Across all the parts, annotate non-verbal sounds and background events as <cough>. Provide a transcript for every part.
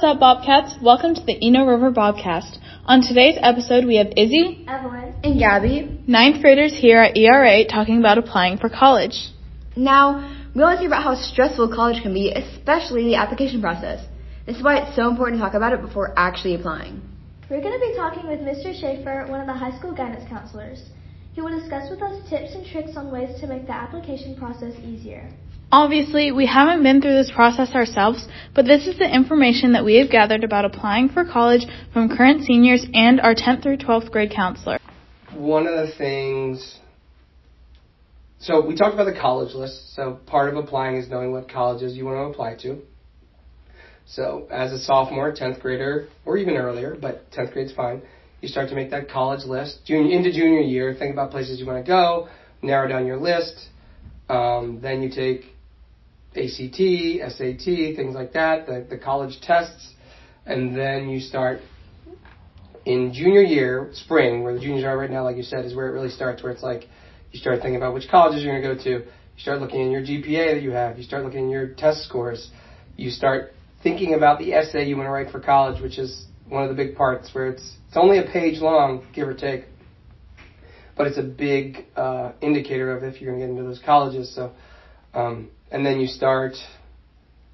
what's up, Bobcats? Welcome to the Eno River Bobcast. On today's episode, we have Izzy, Evelyn, and Gabby. ninth graders here at ERA talking about applying for college. Now, we always hear about how stressful college can be, especially the application process. This is why it's so important to talk about it before actually applying. we're going to be talking with Mr. Schaffer, one of the high school guidance counselors. He will discuss with us tips and tricks on ways to make the application process easier. Obviously, we haven't been through this process ourselves, but this is the information that we have gathered about applying for college from current seniors and our 10th through 12th grade counselor. One of the things, so we talked about the college list. So part of applying is knowing what colleges you want to apply to. So as a sophomore, 10th grader, or even earlier, but 10th grade's fine, you start to make that college list. Junior, into junior year, think about places you want to go, narrow down your list. Um, then you take ACT, SAT, things like that, the, the college tests, and then you start in junior year, spring, where the juniors are right now, like you said, is where it really starts, where it's like you start thinking about which colleges you're going to go to. You start looking at your GPA that you have. You start looking at your test scores. You start thinking about the essay you want to write for college, which is one of the big parts where it's it's only a page long, give or take, but it's a big uh, indicator of if you're going to get into those colleges. So, um, and then you start.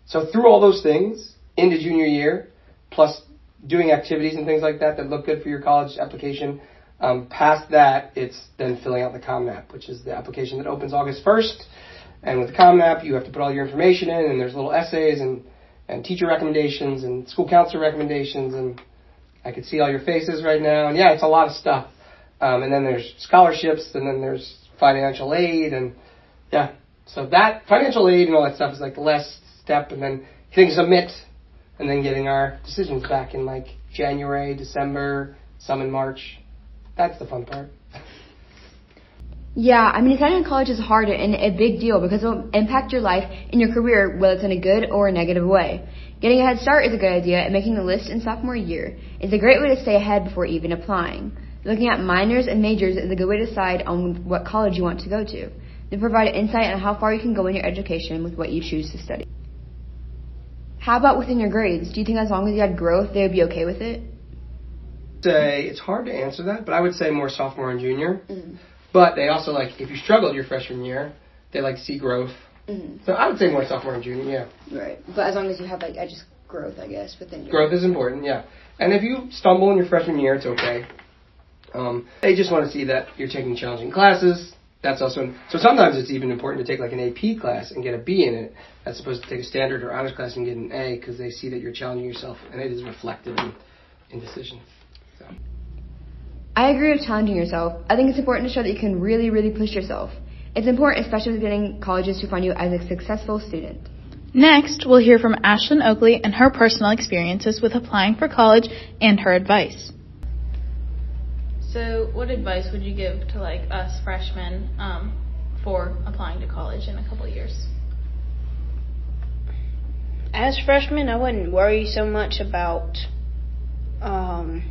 So through all those things into junior year, plus doing activities and things like that that look good for your college application. Um, past that, it's then filling out the Common App, which is the application that opens August 1st. And with the Common App, you have to put all your information in, and there's little essays and, and teacher recommendations and school counselor recommendations, and I can see all your faces right now. And yeah, it's a lot of stuff. Um, and then there's scholarships, and then there's financial aid, and yeah. So that financial aid and all that stuff is like the last step, and then hitting submit, and then getting our decisions back in like January, December, some in March. That's the fun part. Yeah, I mean, deciding on college is hard and a big deal because it will impact your life and your career, whether it's in a good or a negative way. Getting a head start is a good idea, and making the list in sophomore year is a great way to stay ahead before even applying. Looking at minors and majors is a good way to decide on what college you want to go to. They provide insight on how far you can go in your education with what you choose to study. How about within your grades? Do you think as long as you had growth, they would be okay with it? Say it's hard to answer that, but I would say more sophomore and junior. Mm. But they also like if you struggled your freshman year, they like see growth. Mm. So I would say more sophomore and junior. Yeah, Right, but as long as you have like I just growth, I guess within your growth is important. Yeah, and if you stumble in your freshman year, it's okay. Um, they just want to see that you're taking challenging classes. That's also so. Sometimes it's even important to take like an AP class and get a B in it, as opposed to take a standard or honors class and get an A, because they see that you're challenging yourself, and it is reflected in, in decisions. So. I agree with challenging yourself. I think it's important to show that you can really, really push yourself. It's important, especially with getting colleges to find you as a successful student. Next, we'll hear from Ashlyn Oakley and her personal experiences with applying for college and her advice. So, what advice would you give to like us freshmen um, for applying to college in a couple years? As freshmen, I wouldn't worry so much about. Um,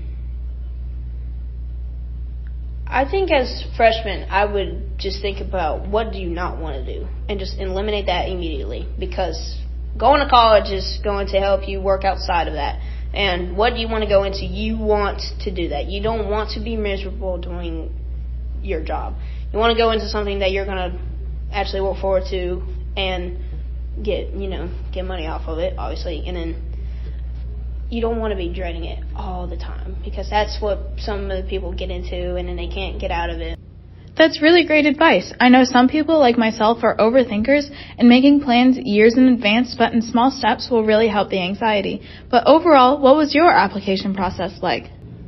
I think as freshmen, I would just think about what do you not want to do and just eliminate that immediately because going to college is going to help you work outside of that. And what do you want to go into? You want to do that. You don't want to be miserable doing your job. You want to go into something that you're going to actually work forward to and get, you know, get money off of it, obviously. And then you don't want to be dreading it all the time because that's what some of the people get into and then they can't get out of it. That's really great advice. I know some people, like myself, are overthinkers, and making plans years in advance but in small steps will really help the anxiety. But overall, what was your application process like?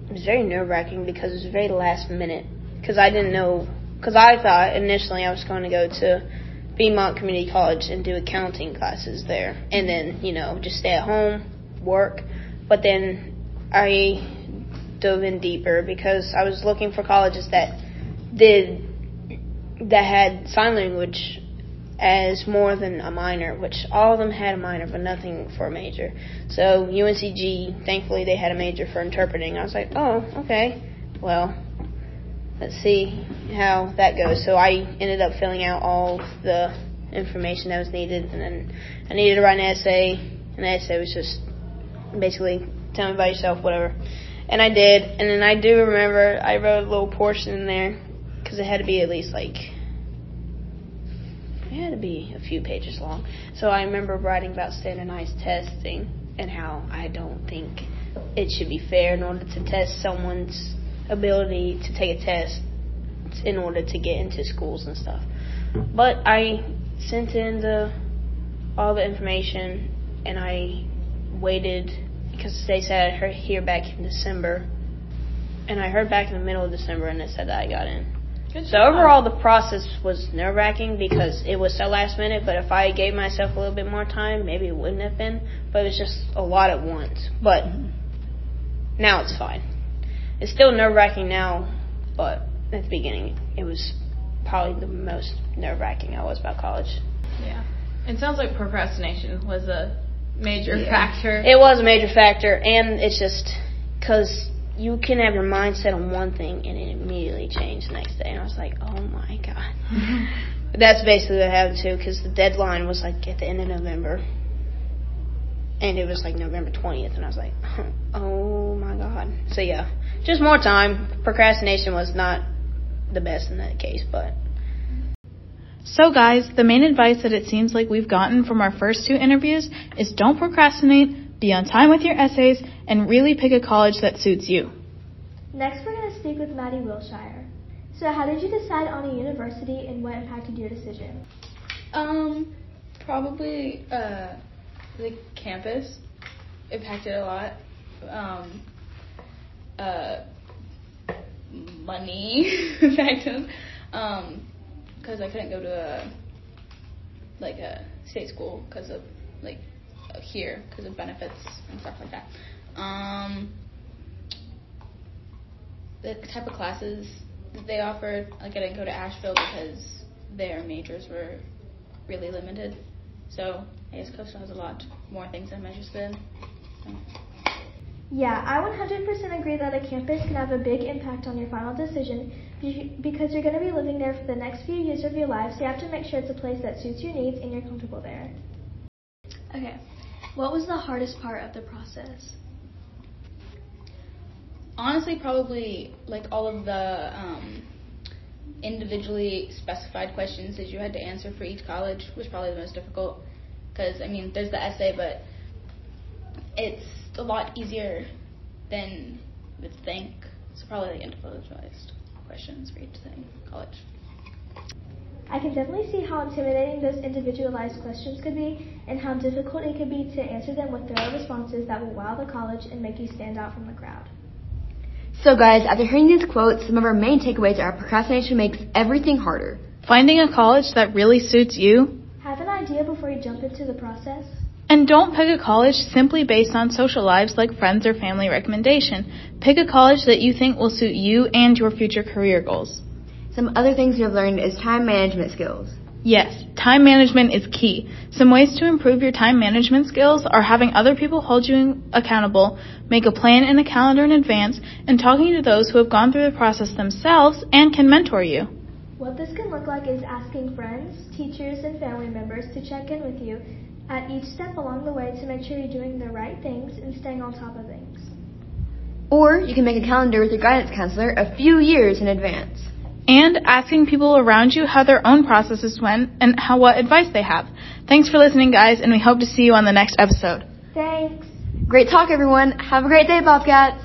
It was very nerve wracking because it was very last minute. Because I didn't know, because I thought initially I was going to go to Beaumont Community College and do accounting classes there, and then, you know, just stay at home, work. But then I dove in deeper because I was looking for colleges that did that had sign language as more than a minor, which all of them had a minor, but nothing for a major. So UNCG, thankfully, they had a major for interpreting. I was like, oh, okay, well, let's see how that goes. So I ended up filling out all the information that was needed, and then I needed to write an essay, and the essay was just basically tell me about yourself, whatever. And I did, and then I do remember I wrote a little portion in there because it had to be at least like it had to be a few pages long. So I remember writing about standardized testing and how I don't think it should be fair in order to test someone's ability to take a test in order to get into schools and stuff. But I sent in the all the information and I waited because they said I'd hear back in December, and I heard back in the middle of December and it said that I got in. Good So job. overall, the process was nerve wracking because it was so last minute. But if I gave myself a little bit more time, maybe it wouldn't have been. But it was just a lot at once. But mm-hmm. now it's fine. It's still nerve wracking now, but at the beginning, it was probably the most nerve wracking I was about college. Yeah. It sounds like procrastination was a major Yeah. factor. It was a major factor, and it's just because you can have your mind set on one thing and it immediately changed the next day. And I was like, oh my god. <laughs> That's basically what happened too, because the deadline was like at the end of November, and it was like November twentieth, and I was like, <laughs> oh my god. So yeah, just more time. Procrastination was not the best in that case, but So, guys, the main advice that it seems like we've gotten from our first two interviews is don't procrastinate, be on time with your essays, and really pick a college that suits you. Next, we're going to speak with Maddie Wilshire. So, how did you decide on a university and what impacted your decision? Um, probably uh, the campus impacted a lot. Um, uh, money <laughs> impacted. Um, because I couldn't go to a like a state school because of like uh, here because of benefits and stuff like that. Um, the type of classes that they offered, like I didn't go to Asheville because their majors were really limited. So I guess Coastal has a lot more things I'm interested in. So. Yeah, I 100% agree that a campus can have a big impact on your final decision because you're going to be living there for the next few years of your life, so you have to make sure it's a place that suits your needs and you're comfortable there. Okay. What was the hardest part of the process? Honestly probably like all of the um, individually specified questions that you had to answer for each college was probably the most difficult. Because i mean there's the essay but it's a lot easier than you would think. So probably like individualized questions for each thing college. I can definitely see how intimidating those individualized questions could be and how difficult it could be to answer them with thorough responses that will wow the college and make you stand out from the crowd. So, guys, after hearing these quotes, some of our main takeaways are procrastination makes everything harder. Finding a college that really suits you, Have an idea before you jump into the process. and don't pick a college simply based on social lives like friends or family recommendation. Pick a college that you think will suit you and your future career goals. Some other things you've learned is time management skills. Yes, time management is key. Some ways to improve your time management skills are having other people hold you accountable, make a plan and a calendar in advance, and talking to those who have gone through the process themselves and can mentor you. What this can look like is asking friends, teachers, and family members to check in with you at each step along the way to make sure you're doing the right things and staying on top of things. Or you can make a calendar with your guidance counselor a few years in advance. And asking people around you how their own processes went and how what advice they have. Thanks for listening, guys, and we hope to see you on the next episode. Thanks! Great talk, everyone. Have a great day, Bobcats.